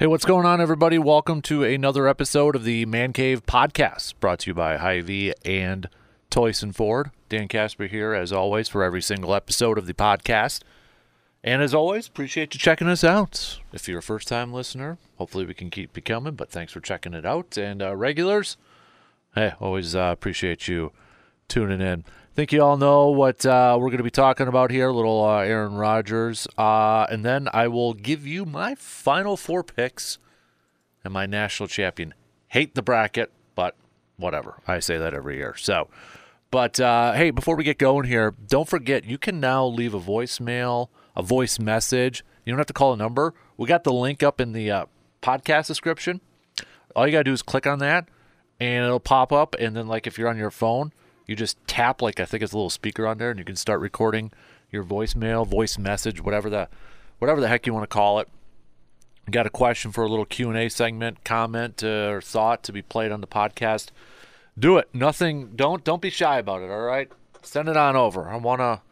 Hey, what's going on, everybody? Welcome to another episode of the Man Cave Podcast, brought to you by Hy-Vee and Toyson Ford. Dan Casper here, as always, for every single episode of the podcast. And as always, appreciate you checking us out. If you're a first time listener, hopefully we can keep becoming, but thanks for checking it out. And uh, regulars, hey, always uh, appreciate you tuning in think you all know what uh, we're going to be talking about here. Little uh, Aaron Rodgers, uh, and then I will give you my final four picks and my national champion. Hate the bracket, but whatever. I say that every year. So, but uh, hey, before we get going here, don't forget you can now leave a voicemail, a voice message. You don't have to call a number. We got the link up in the uh, podcast description. All you got to do is click on that, and it'll pop up. And then, like if you're on your phone you just tap like I think it's a little speaker on there, and you can start recording your voicemail, voice message, whatever the whatever the heck you want to call it. got a question for a little Q and A segment, comment uh, or thought to be played on the podcast? Do it. Nothing. Don't don't be shy about it. All right. Send it on over. I wanna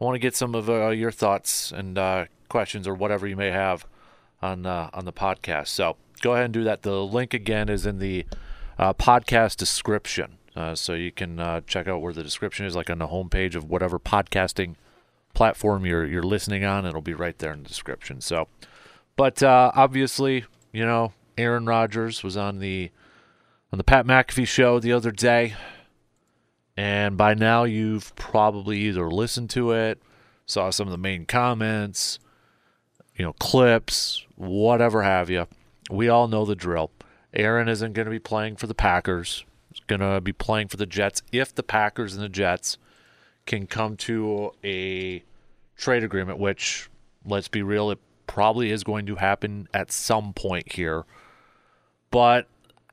I want to get some of uh, your thoughts and uh, questions or whatever you may have on uh, on the podcast. So go ahead and do that. The link again is in the uh, podcast description. Uh, so you can uh, check out where the description is, like on the homepage of whatever podcasting platform you're you're listening on. It'll be right there in the description. So, but uh, obviously, you know, Aaron Rodgers was on the on the Pat McAfee show the other day, and by now you've probably either listened to it, saw some of the main comments, you know, clips, whatever have you. We all know the drill. Aaron isn't going to be playing for the Packers going to be playing for the Jets if the Packers and the Jets can come to a trade agreement, which, let's be real, it probably is going to happen at some point here. But,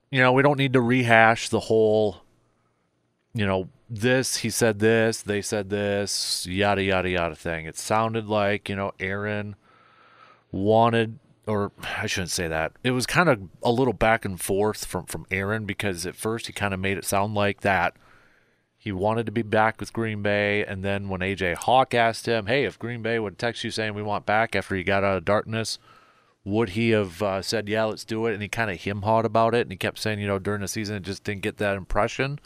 you know, we don't need to rehash the whole, you know, this, he said this, they said this, yada, yada, yada thing. It sounded like, you know, Aaron wanted or I shouldn't say that. It was kind of a little back and forth from from Aaron because at first he kind of made it sound like that he wanted to be back with Green Bay, and then when AJ Hawk asked him, "Hey, if Green Bay would text you saying we want back after he got out of darkness, would he have uh, said yeah, let's do it?" And he kind of him hawed about it, and he kept saying, you know, during the season it just didn't get that impression.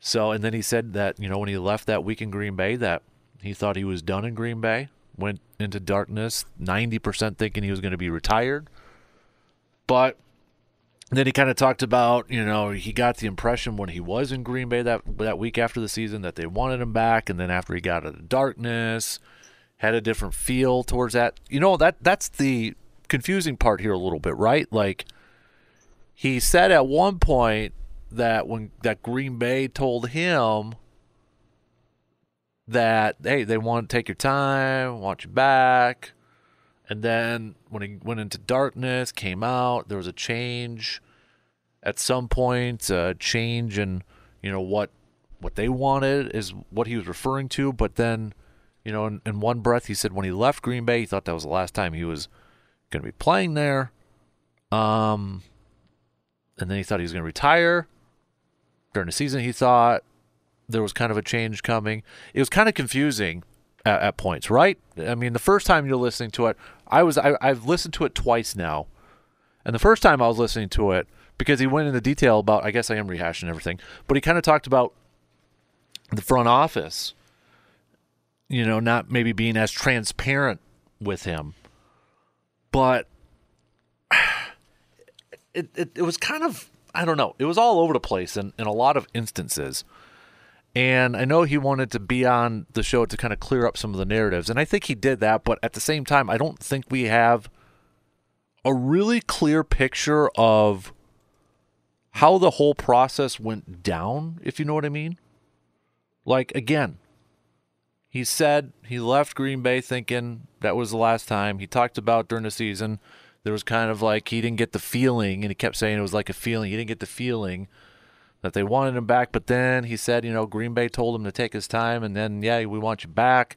So, and then he said that you know when he left that week in Green Bay that he thought he was done in Green Bay went into darkness, 90% thinking he was going to be retired. But then he kind of talked about, you know, he got the impression when he was in Green Bay that that week after the season that they wanted him back, and then after he got out of darkness, had a different feel towards that. You know, that that's the confusing part here a little bit, right? Like he said at one point that when that Green Bay told him that hey they want to take your time want you back. And then when he went into darkness came out there was a change. At some point a change in you know what what they wanted is what he was referring to. But then you know in, in one breath he said when he left green bay he thought that was the last time he was going to be playing there. Um and then he thought he was going to retire. During the season he thought there was kind of a change coming. It was kind of confusing at, at points, right? I mean, the first time you're listening to it, I was I, I've listened to it twice now, and the first time I was listening to it because he went into detail about. I guess I am rehashing everything, but he kind of talked about the front office. You know, not maybe being as transparent with him, but it, it, it was kind of I don't know. It was all over the place in, in a lot of instances. And I know he wanted to be on the show to kind of clear up some of the narratives. And I think he did that. But at the same time, I don't think we have a really clear picture of how the whole process went down, if you know what I mean. Like, again, he said he left Green Bay thinking that was the last time. He talked about during the season there was kind of like he didn't get the feeling, and he kept saying it was like a feeling. He didn't get the feeling that they wanted him back. But then he said, you know, Green Bay told him to take his time, and then yeah, we want you back.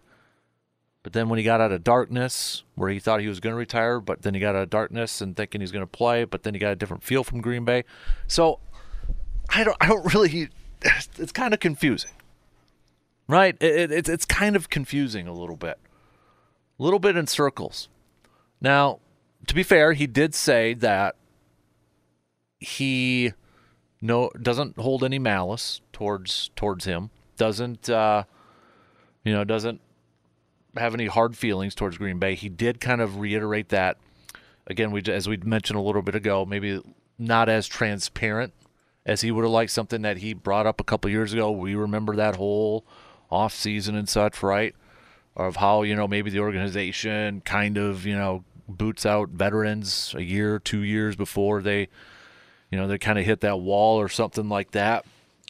But then when he got out of darkness, where he thought he was going to retire, but then he got out of darkness and thinking he's going to play, but then he got a different feel from Green Bay. So I don't, I don't really. It's kind of confusing, right? It, it, it's kind of confusing a little bit, a little bit in circles. Now, to be fair, he did say that he no doesn't hold any malice towards towards him. Doesn't uh, you know? Doesn't have any hard feelings towards Green Bay. He did kind of reiterate that again. We as we mentioned a little bit ago, maybe not as transparent as he would have liked. Something that he brought up a couple years ago. We remember that whole off season and such, right? Of how you know maybe the organization kind of you know boots out veterans a year, two years before they, you know, they kind of hit that wall or something like that.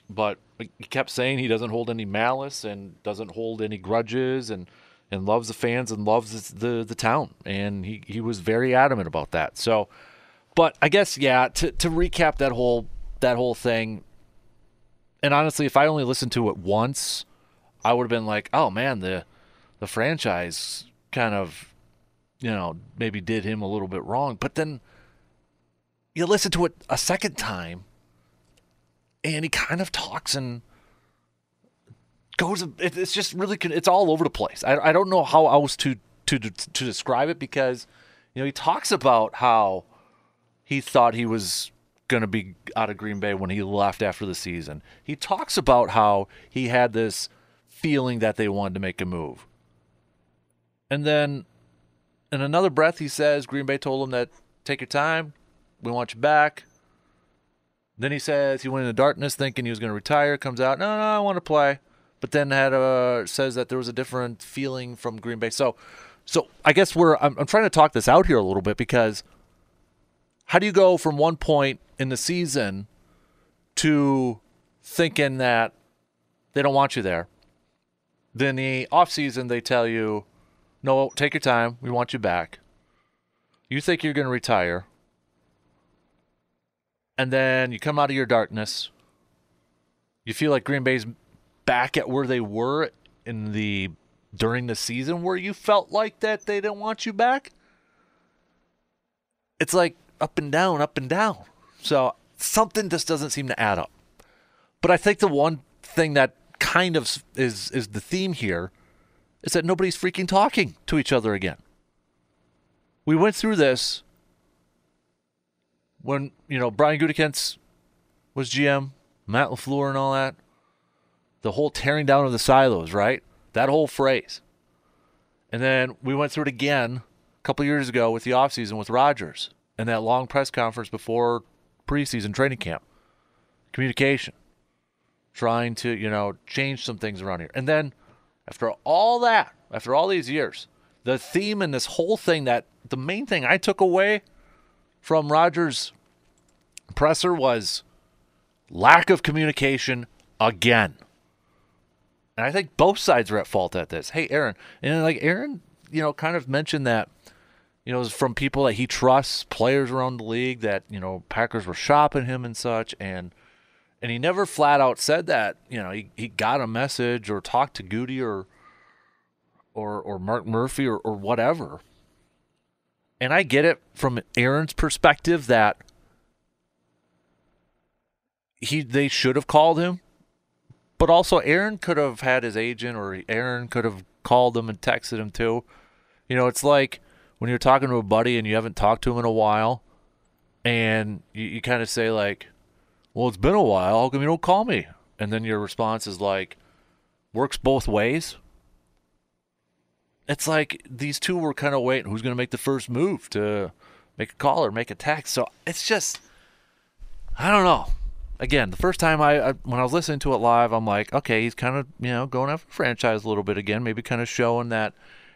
But he kept saying he doesn't hold any malice and doesn't hold any grudges and and loves the fans and loves the the town. And he he was very adamant about that. So, but I guess yeah. To to recap that whole that whole thing. And honestly, if I only listened to it once, I would have been like, "Oh man, the the franchise kind of you know, maybe did him a little bit wrong. But then you listen to it a second time, and he kind of talks and goes. It's just really, it's all over the place. I, I don't know how else to, to to describe it because, you know, he talks about how he thought he was going to be out of Green Bay when he left after the season. He talks about how he had this feeling that they wanted to make a move. And then in another breath, he says Green Bay told him that take your time, we want you back. Then he says he went into darkness thinking he was going to retire. Comes out, no, no, I want to play. But then had a says that there was a different feeling from Green Bay. So, so I guess we're I'm, I'm trying to talk this out here a little bit because how do you go from one point in the season to thinking that they don't want you there? Then the off season they tell you no, take your time. We want you back. You think you're going to retire. And then you come out of your darkness. You feel like Green Bay's back at where they were in the during the season where you felt like that they didn't want you back. It's like up and down, up and down. So something just doesn't seem to add up. But I think the one thing that kind of is is the theme here is that nobody's freaking talking to each other again. We went through this when, you know, Brian Gutekunst was GM, Matt LaFleur and all that. The whole tearing down of the silos, right? That whole phrase. And then we went through it again a couple years ago with the offseason with Rodgers and that long press conference before preseason training camp. Communication. Trying to, you know, change some things around here. And then after all that, after all these years, the theme in this whole thing that the main thing I took away from Rodgers' presser was lack of communication again. And I think both sides are at fault at this. Hey, Aaron. And like Aaron, you know, kind of mentioned that, you know, from people that he trusts, players around the league that, you know, Packers were shopping him and such. And and he never flat out said that. You know, he, he got a message or talked to Goody or or or Mark Murphy or, or whatever. And I get it from Aaron's perspective that he they should have called him. But also Aaron could have had his agent or Aaron could have called him and texted him too. You know, it's like when you're talking to a buddy and you haven't talked to him in a while and you, you kind of say like well, it's been a while. How come you don't call me? And then your response is like, works both ways. It's like these two were kind of waiting who's going to make the first move to make a call or make a text. So it's just, I don't know. Again, the first time I, I when I was listening to it live, I'm like, okay, he's kind of you know going after franchise a little bit again, maybe kind of showing that,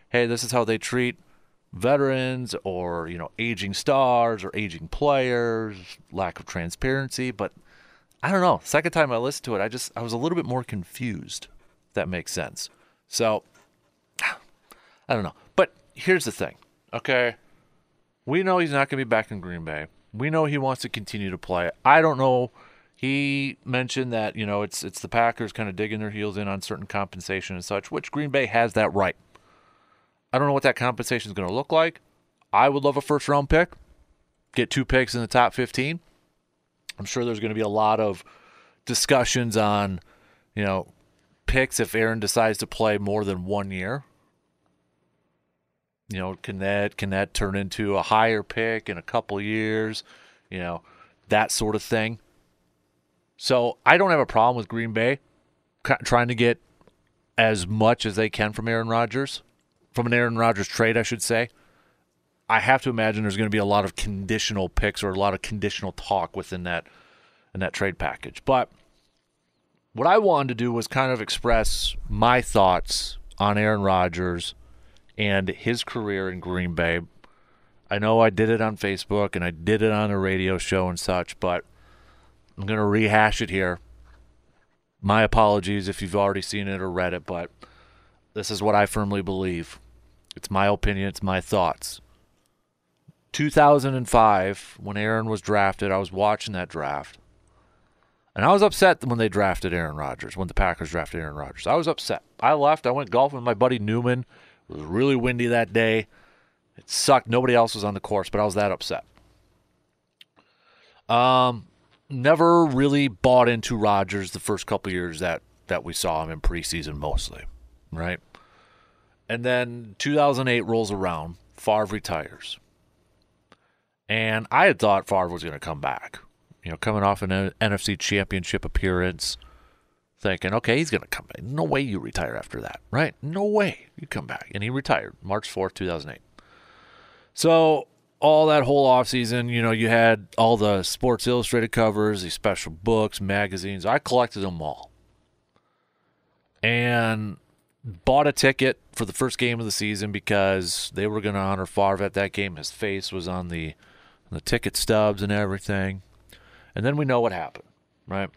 hey, this is how they treat veterans or you know aging stars or aging players, lack of transparency, but I don't know. Second time I listened to it, I just I was a little bit more confused. that makes sense. So I don't know. But here's the thing, okay? We know he's not going to be back in Green Bay. We know he wants to continue to play. I don't know. He mentioned that you know it's it's the Packers kind of digging their heels in on certain compensation and such, which Green Bay has that right. I don't know what that compensation is going to look like. I would love a first round pick, get two picks in the top 15. I'm sure there's going to be a lot of discussions on, you know, picks if Aaron decides to play more than one year. You know, can that can that turn into a higher pick in a couple years? You know, that sort of thing. So I don't have a problem with Green Bay trying to get as much as they can from Aaron Rodgers, from an Aaron Rodgers trade, I should say. I have to imagine there's going to be a lot of conditional picks or a lot of conditional talk within that in that trade package. But what I wanted to do was kind of express my thoughts on Aaron Rodgers and his career in Green Bay. I know I did it on Facebook and I did it on a radio show and such, but I'm going to rehash it here. My apologies if you've already seen it or read it, but this is what I firmly believe. It's my opinion, it's my thoughts. 2005, when Aaron was drafted, I was watching that draft. And I was upset when they drafted Aaron Rodgers, when the Packers drafted Aaron Rodgers. I was upset. I left. I went golfing with my buddy Newman. It was really windy that day. It sucked. Nobody else was on the course, but I was that upset. Um, never really bought into Rodgers the first couple years that that we saw him in preseason mostly, right? And then 2008 rolls around. Favre retires. And I had thought Favre was going to come back. You know, coming off an NFC championship appearance, thinking, okay, he's going to come back. No way you retire after that, right? No way you come back. And he retired March 4th, 2008. So, all that whole offseason, you know, you had all the Sports Illustrated covers, these special books, magazines. I collected them all. And bought a ticket for the first game of the season because they were going to honor Favre at that game. His face was on the the ticket stubs and everything. And then we know what happened, right?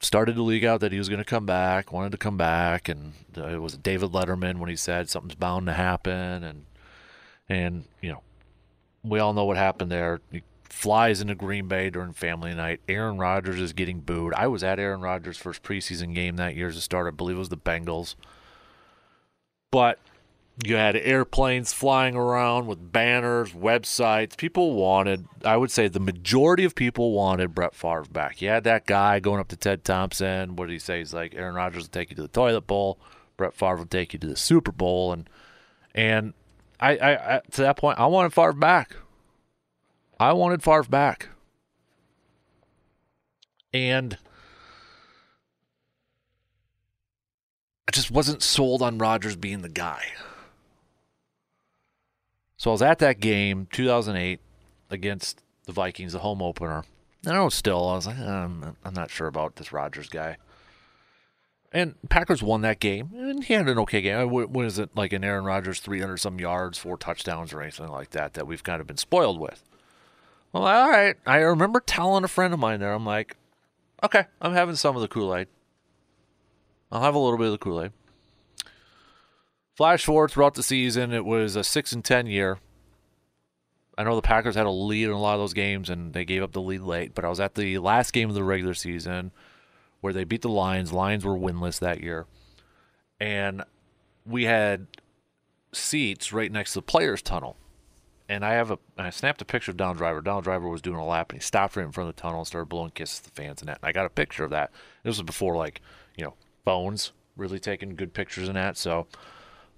Started to leak out that he was going to come back, wanted to come back, and it was David Letterman when he said something's bound to happen, and and you know, we all know what happened there. He flies into Green Bay during family night. Aaron Rodgers is getting booed. I was at Aaron Rodgers' first preseason game that year as a starter. I believe it was the Bengals. But you had airplanes flying around with banners, websites. People wanted, I would say the majority of people wanted Brett Favre back. You had that guy going up to Ted Thompson. What did he say? He's like, Aaron Rodgers will take you to the toilet bowl. Brett Favre will take you to the Super Bowl. And and I, I, I to that point, I wanted Favre back. I wanted Favre back. And I just wasn't sold on Rodgers being the guy. So I was at that game, 2008, against the Vikings, the home opener. And I was still, I was like, uh, I'm, I'm not sure about this Rodgers guy. And Packers won that game, and he had an okay game. Uh, what is it like an Aaron Rodgers 300 some yards, four touchdowns, or anything like that that we've kind of been spoiled with? Well, all right. I remember telling a friend of mine there, I'm like, okay, I'm having some of the Kool Aid. I'll have a little bit of the Kool Aid. Flash forward throughout the season, it was a six and ten year. I know the Packers had a lead in a lot of those games, and they gave up the lead late. But I was at the last game of the regular season where they beat the Lions. Lions were winless that year, and we had seats right next to the players' tunnel. And I have a, I snapped a picture of Donald Driver. Donald Driver was doing a lap, and he stopped right in front of the tunnel and started blowing kisses to the fans and that. And I got a picture of that. This was before like, you know, phones really taking good pictures and that. So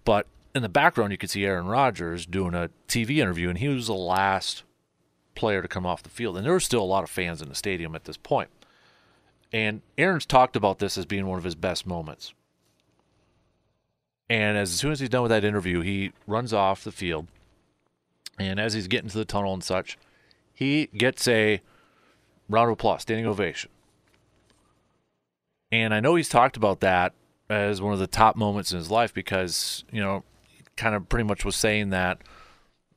but in the background, you could see Aaron Rodgers doing a TV interview, and he was the last player to come off the field. And there were still a lot of fans in the stadium at this point. And Aaron's talked about this as being one of his best moments. And as soon as he's done with that interview, he runs off the field. And as he's getting to the tunnel and such, he gets a round of applause, standing ovation. And I know he's talked about that as one of the top moments in his life because you know, kind of pretty much was saying that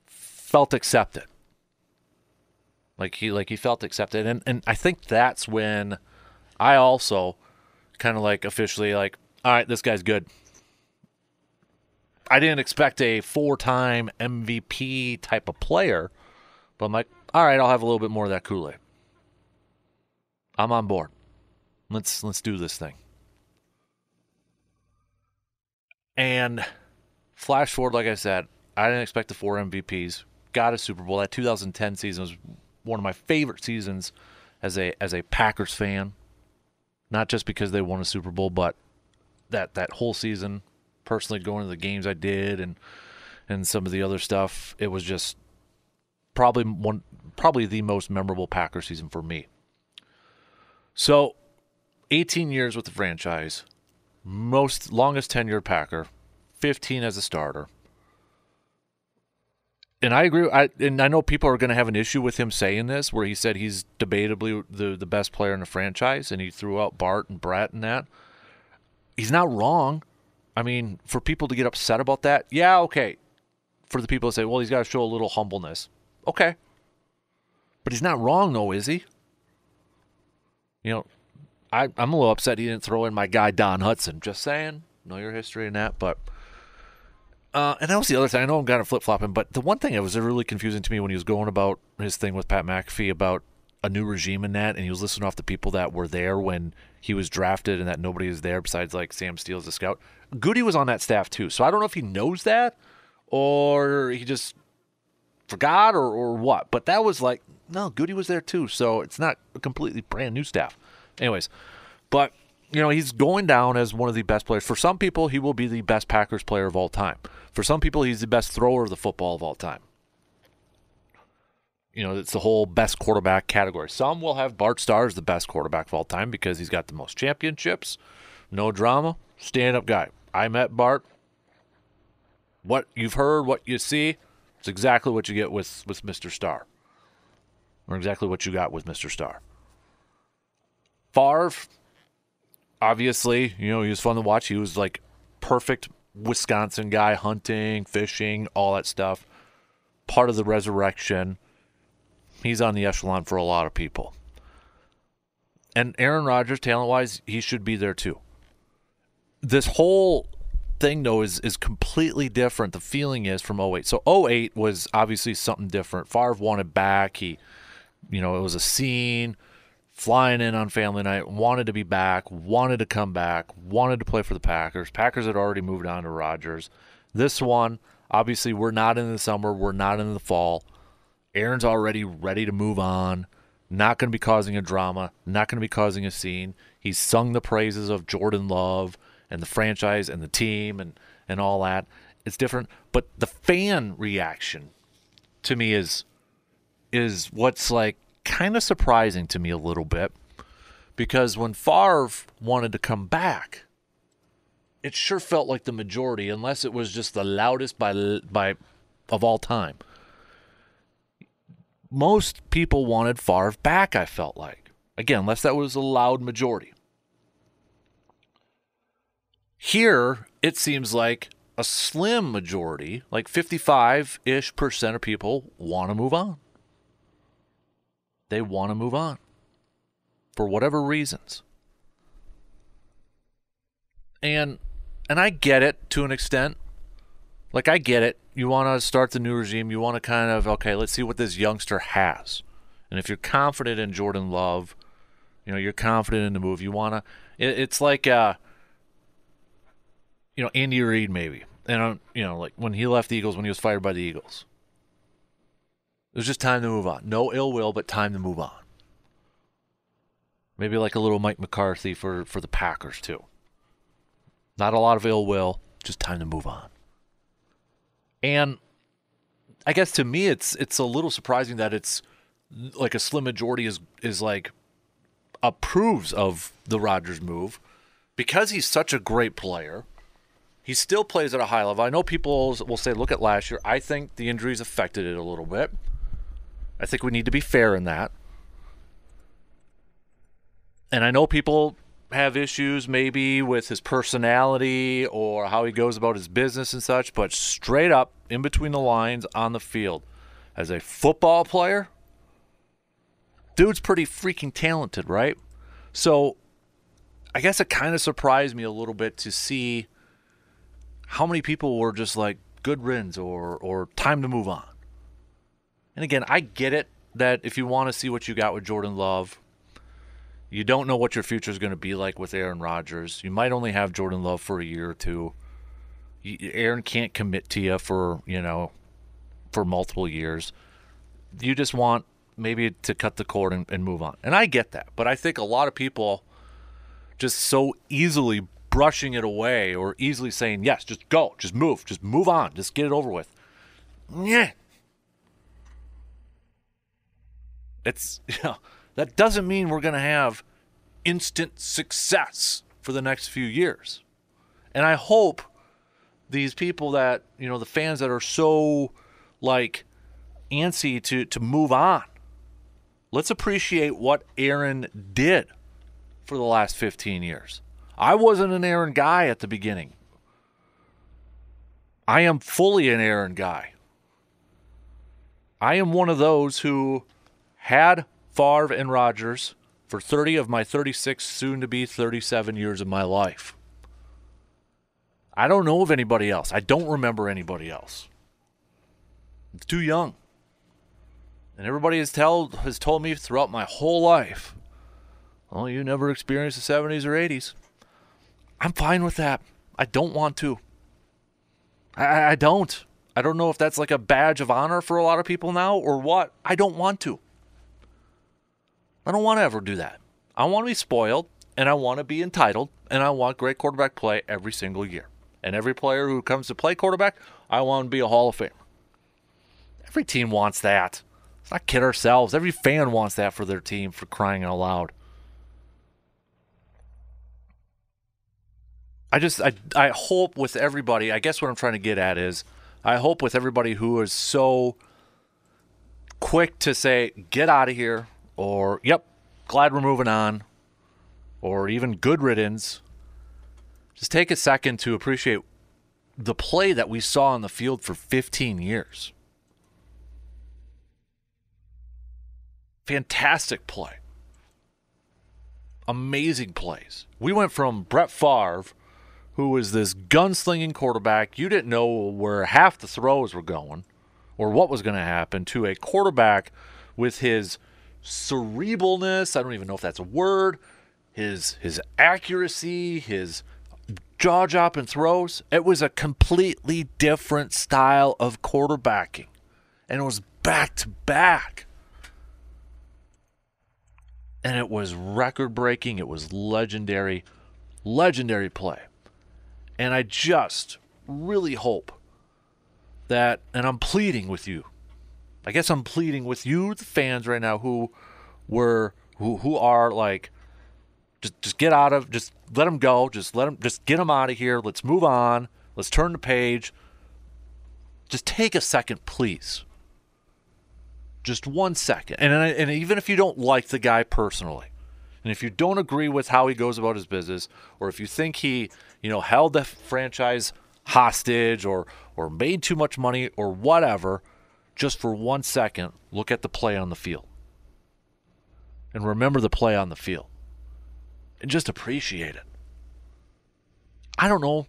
felt accepted. Like he like he felt accepted, and and I think that's when I also kind of like officially like, all right, this guy's good. I didn't expect a four-time MVP type of player, but I'm like, all right, I'll have a little bit more of that Kool Aid. I'm on board. Let's let's do this thing. And flash forward, like I said, I didn't expect the four MVPs. Got a Super Bowl. That 2010 season was one of my favorite seasons as a as a Packers fan. Not just because they won a Super Bowl, but that that whole season, personally going to the games I did and and some of the other stuff, it was just probably one probably the most memorable Packer season for me. So, 18 years with the franchise, most longest tenured Packer, 15 as a starter. And I agree. I and I know people are going to have an issue with him saying this, where he said he's debatably the the best player in the franchise, and he threw out Bart and Brett and that. He's not wrong. I mean, for people to get upset about that, yeah, okay. For the people to say, well, he's got to show a little humbleness, okay. But he's not wrong, though, is he? You know, I, I'm a little upset he didn't throw in my guy Don Hutson. Just saying, know your history in that, but uh, and that was the other thing. I know I'm kind of flip flopping, but the one thing that was really confusing to me when he was going about his thing with Pat McAfee about a new regime in that, and he was listing off the people that were there when he was drafted, and that nobody is there besides like Sam Seale as a scout. Goody was on that staff too, so I don't know if he knows that or he just forgot or, or what. But that was like no, Goody was there too, so it's not a completely brand new staff. Anyways, but you know, he's going down as one of the best players. For some people, he will be the best Packers player of all time. For some people, he's the best thrower of the football of all time. You know, it's the whole best quarterback category. Some will have Bart Starr as the best quarterback of all time because he's got the most championships, no drama, stand up guy. I met Bart. What you've heard, what you see, it's exactly what you get with, with Mr. Starr. Or exactly what you got with Mr. Starr. Favre, obviously, you know, he was fun to watch. He was like perfect Wisconsin guy, hunting, fishing, all that stuff. Part of the resurrection. He's on the echelon for a lot of people. And Aaron Rodgers, talent wise, he should be there too. This whole thing though is is completely different. The feeling is from 08. So 08 was obviously something different. Favre wanted back. He you know, it was a scene flying in on family night, wanted to be back, wanted to come back, wanted to play for the Packers. Packers had already moved on to Rodgers. This one, obviously, we're not in the summer, we're not in the fall. Aaron's already ready to move on, not going to be causing a drama, not going to be causing a scene. He's sung the praises of Jordan Love and the franchise and the team and, and all that. It's different, but the fan reaction to me is is what's like kind of surprising to me a little bit because when Favre wanted to come back, it sure felt like the majority, unless it was just the loudest by by of all time. Most people wanted Favre back. I felt like again, unless that was a loud majority. Here, it seems like a slim majority, like 55 ish percent of people, want to move on. They want to move on for whatever reasons. And and I get it to an extent. Like I get it. You want to start the new regime. You want to kind of okay, let's see what this youngster has. And if you're confident in Jordan Love, you know, you're confident in the move. You want to it, it's like uh you know, Andy Reid maybe. And uh, you know, like when he left the Eagles when he was fired by the Eagles. It was just time to move on. No ill will, but time to move on. Maybe like a little Mike McCarthy for, for the Packers, too. Not a lot of ill will, just time to move on. And I guess to me it's it's a little surprising that it's like a slim majority is is like approves of the Rodgers move because he's such a great player. He still plays at a high level. I know people will say, look at last year. I think the injuries affected it a little bit. I think we need to be fair in that. And I know people have issues maybe with his personality or how he goes about his business and such, but straight up in between the lines on the field, as a football player, dude's pretty freaking talented, right? So I guess it kind of surprised me a little bit to see how many people were just like good riddance or or time to move on. And again, I get it that if you want to see what you got with Jordan Love, you don't know what your future is going to be like with Aaron Rodgers. You might only have Jordan Love for a year or two. Aaron can't commit to you for, you know, for multiple years. You just want maybe to cut the cord and, and move on. And I get that. But I think a lot of people just so easily brushing it away or easily saying, yes, just go, just move, just move on, just get it over with. Yeah. It's, you know, that doesn't mean we're going to have instant success for the next few years. And I hope these people that, you know, the fans that are so like antsy to to move on. Let's appreciate what Aaron did for the last 15 years. I wasn't an Aaron guy at the beginning. I am fully an Aaron guy. I am one of those who had Favre and Rodgers for 30 of my 36, soon to be 37 years of my life. I don't know of anybody else. I don't remember anybody else. It's too young. And everybody has told has told me throughout my whole life, "Oh, you never experienced the 70s or 80s." I'm fine with that. I don't want to. I, I don't. I don't know if that's like a badge of honor for a lot of people now or what. I don't want to. I don't want to ever do that. I want to be spoiled and I want to be entitled and I want great quarterback play every single year. And every player who comes to play quarterback, I want to be a Hall of Famer. Every team wants that. Let's not kid ourselves. Every fan wants that for their team for crying out loud. I just I I hope with everybody, I guess what I'm trying to get at is I hope with everybody who is so quick to say get out of here or yep, glad we're moving on or even good riddance. Just take a second to appreciate the play that we saw on the field for 15 years. Fantastic play. Amazing plays. We went from Brett Favre who was this gunslinging quarterback. You didn't know where half the throws were going or what was going to happen to a quarterback with his cerebralness. I don't even know if that's a word. His his accuracy, his jaw dropping throws. It was a completely different style of quarterbacking, and it was back to back. And it was record breaking. It was legendary, legendary play. And I just really hope that, and I'm pleading with you. I guess I'm pleading with you, the fans right now, who were who who are like, just just get out of, just let them go, just let them, just get them out of here. Let's move on. Let's turn the page. Just take a second, please. Just one second, and and even if you don't like the guy personally, and if you don't agree with how he goes about his business, or if you think he you know, held the franchise hostage or or made too much money or whatever, just for one second, look at the play on the field. And remember the play on the field. And just appreciate it. I don't know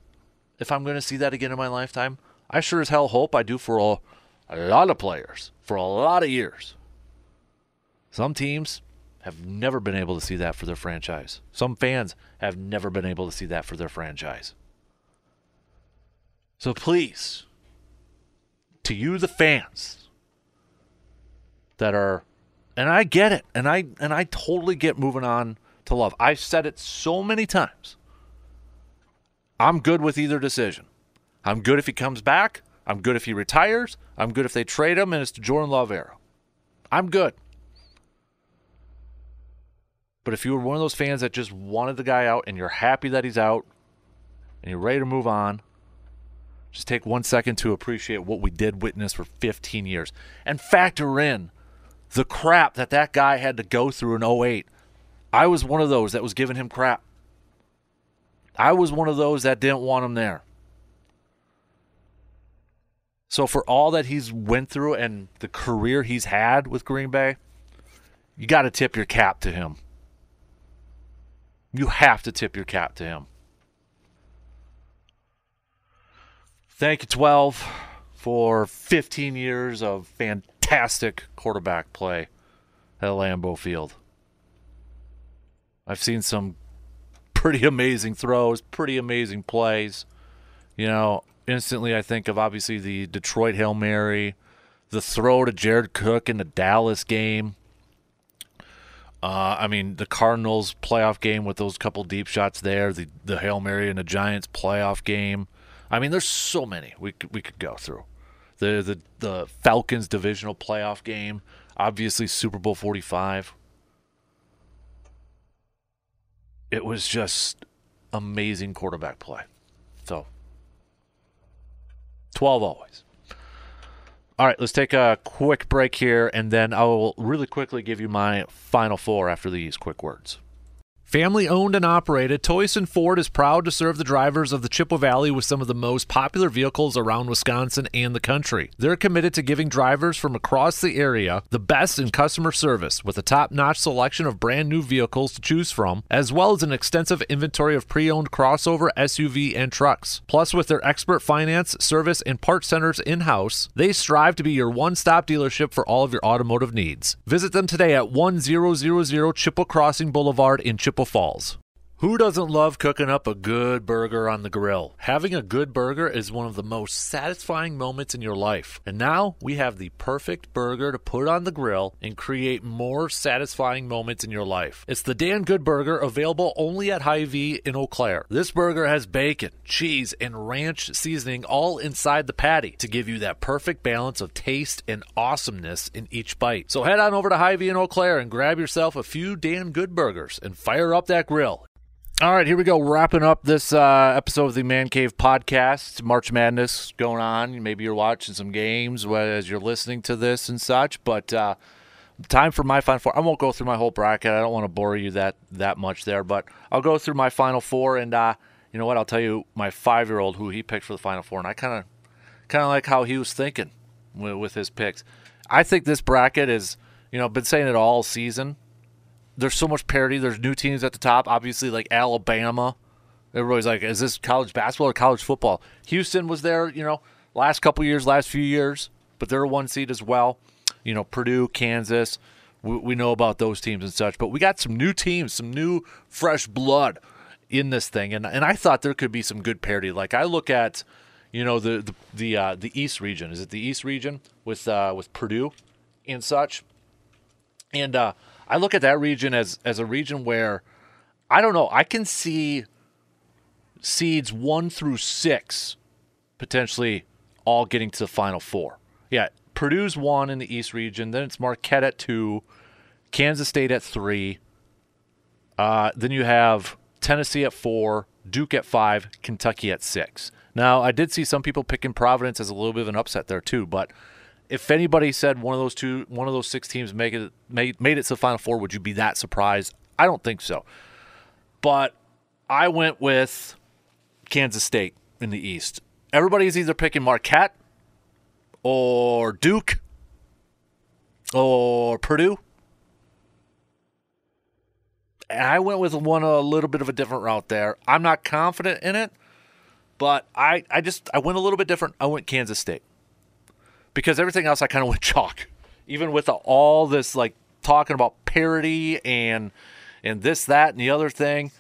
if I'm going to see that again in my lifetime. I sure as hell hope I do for a, a lot of players for a lot of years. Some teams have never been able to see that for their franchise. Some fans have never been able to see that for their franchise. So please, to you the fans that are and I get it and I and I totally get moving on to love. I've said it so many times. I'm good with either decision. I'm good if he comes back. I'm good if he retires. I'm good if they trade him and it's the Jordan Love era. I'm good. But if you were one of those fans that just wanted the guy out and you're happy that he's out and you're ready to move on, just take one second to appreciate what we did witness for 15 years and factor in the crap that that guy had to go through in 08. I was one of those that was giving him crap. I was one of those that didn't want him there. So for all that he's went through and the career he's had with Green Bay, you got to tip your cap to him. You have to tip your cap to him. Thank you, 12, for 15 years of fantastic quarterback play at Lambeau Field. I've seen some pretty amazing throws, pretty amazing plays. You know, instantly I think of obviously the Detroit Hail Mary, the throw to Jared Cook in the Dallas game. Uh, I mean, the Cardinals playoff game with those couple deep shots there, the the Hail Mary in the Giants playoff game. I mean, there's so many we could, we could go through. The the the Falcons divisional playoff game, obviously Super Bowl 45. It was just amazing quarterback play. So 12 always. All right, let's take a quick break here, and then I will really quickly give you my final four after these quick words. Family owned and operated, Toyson Ford is proud to serve the drivers of the Chippewa Valley with some of the most popular vehicles around Wisconsin and the country. They're committed to giving drivers from across the area the best in customer service with a top notch selection of brand new vehicles to choose from, as well as an extensive inventory of pre owned crossover, SUV, and trucks. Plus, with their expert finance, service, and part centers in house, they strive to be your one stop dealership for all of your automotive needs. Visit them today at 1000 Chippewa Crossing Boulevard in Chippewa. Falls. Who doesn't love cooking up a good burger on the grill? Having a good burger is one of the most satisfying moments in your life. And now we have the perfect burger to put on the grill and create more satisfying moments in your life. It's the Dan Good Burger available only at Hy-Vee in Eau Claire. This burger has bacon, cheese, and ranch seasoning all inside the patty to give you that perfect balance of taste and awesomeness in each bite. So head on over to Hy-Vee in Eau Claire and grab yourself a few Dan Good Burgers and fire up that grill. All right, here we go. Wrapping up this uh, episode of the Man Cave podcast. March Madness going on. Maybe you're watching some games as you're listening to this and such. But uh, time for my final four. I won't go through my whole bracket. I don't want to bore you that that much there. But I'll go through my final four. And uh, you know what? I'll tell you my five year old who he picked for the final four. And I kind of kind of like how he was thinking with, with his picks. I think this bracket is you know been saying it all season there's so much parity. There's new teams at the top. Obviously, like Alabama. Everybody's like, is this college basketball or college football? Houston was there, you know, last couple years, last few years, but they're a one seed as well. You know, Purdue, Kansas. We, we know about those teams and such, but we got some new teams, some new fresh blood in this thing, and and I thought there could be some good parity. Like I look at, you know, the the the, uh, the East region. Is it the East region with uh, with Purdue and such? And uh, I look at that region as as a region where I don't know. I can see seeds one through six potentially all getting to the final four. Yeah, Purdue's one in the East region. Then it's Marquette at two, Kansas State at three. Uh, then you have Tennessee at four, Duke at five, Kentucky at six. Now, I did see some people picking Providence as a little bit of an upset there too, but if anybody said one of those two, one of those six teams make it made made it to the final four, would you be that surprised? I don't think so. But I went with Kansas State in the East. Everybody's either picking Marquette or Duke or Purdue. And I went with one a little bit of a different route there. I'm not confident in it, but I, I just I went a little bit different. I went Kansas State because everything else I kind of went chalk. Even with the, all this like talking about parity and and this that and the other thing,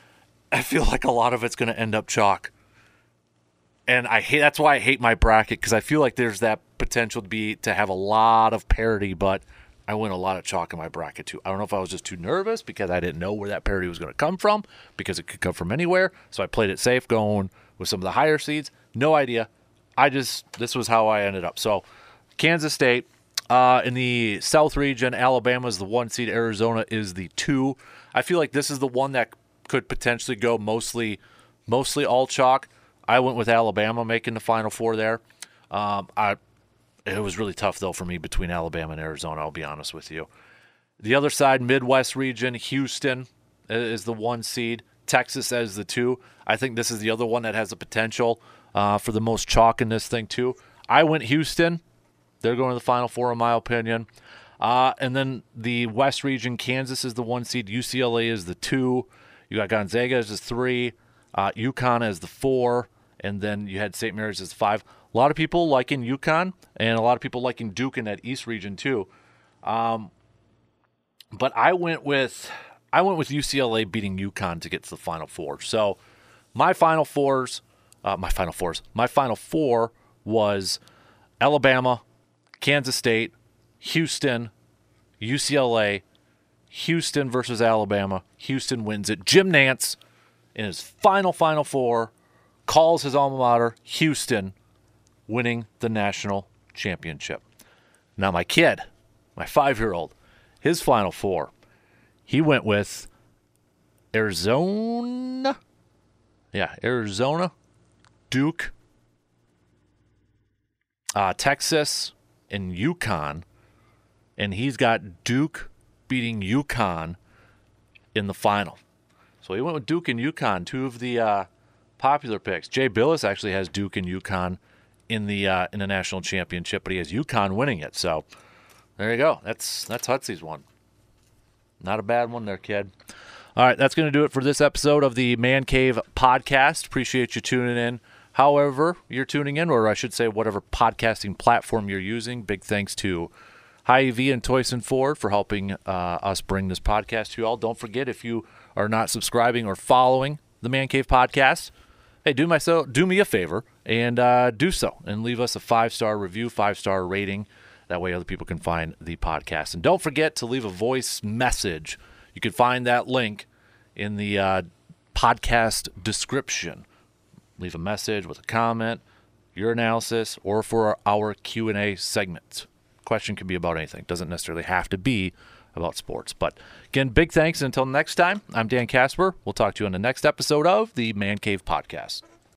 I feel like a lot of it's going to end up chalk. And I hate that's why I hate my bracket because I feel like there's that potential to be to have a lot of parity, but I went a lot of chalk in my bracket too. I don't know if I was just too nervous because I didn't know where that parity was going to come from because it could come from anywhere. So I played it safe going with some of the higher seeds. No idea. I just this was how I ended up. So Kansas State. Uh, in the South region, Alabama is the one seed. Arizona is the two. I feel like this is the one that could potentially go mostly, mostly all chalk. I went with Alabama making the Final Four there. Um, I, it was really tough though for me between Alabama and Arizona. I'll be honest with you. The other side, Midwest region, Houston is the one seed. Texas as the two. I think this is the other one that has the potential uh, for the most chalk in this thing too. I went Houston. They're going to the Final Four, in my opinion. Uh, and then the West region, Kansas is the one seed, UCLA is the two. You got Gonzaga as the three, uh, UConn as the four, and then you had St. Mary's as five. A lot of people liking UConn, and a lot of people liking Duke in that East region too. Um, but I went with I went with UCLA beating UConn to get to the Final Four. So my Final Fours, uh, my Final Fours, my Final Four was Alabama, Kansas State, Houston, UCLA, Houston versus Alabama. Houston wins it. Jim Nantz, in his final Final Four calls his alma mater, Houston, winning the national championship. Now, my kid, my five year old, his Final Four, he went with Arizona. Yeah, Arizona, Duke, uh, Texas, and UConn. And he's got Duke beating UConn in the final. So he went with Duke and UConn, two of the uh, popular picks. Jay Bilas actually has Duke and UConn in the uh, in the national championship, but he has UConn winning it. So there you go. That's that's Hutsy's one. Not a bad one there, kid. All right, that's going to do it for this episode of the Man Cave podcast. Appreciate you tuning in. However, you're tuning in, or I should say, whatever podcasting platform you're using. Big thanks to Hy-Vee and Toyson Ford for helping uh, us bring this podcast to you all. Don't forget if you are not subscribing or following the Man Cave podcast, hey, do myself do me a favor and uh, do so and leave us a five star review, five star rating. That way, other people can find the podcast. And don't forget to leave a voice message. You can find that link in the uh, podcast description. Leave a message with a comment, your analysis, or for our Q and A segment. Question can be about anything. Doesn't necessarily have to be about sports. But again, big thanks. Until next time, I'm Dan Casper. We'll talk to you on the next episode of the Man Cave Podcast.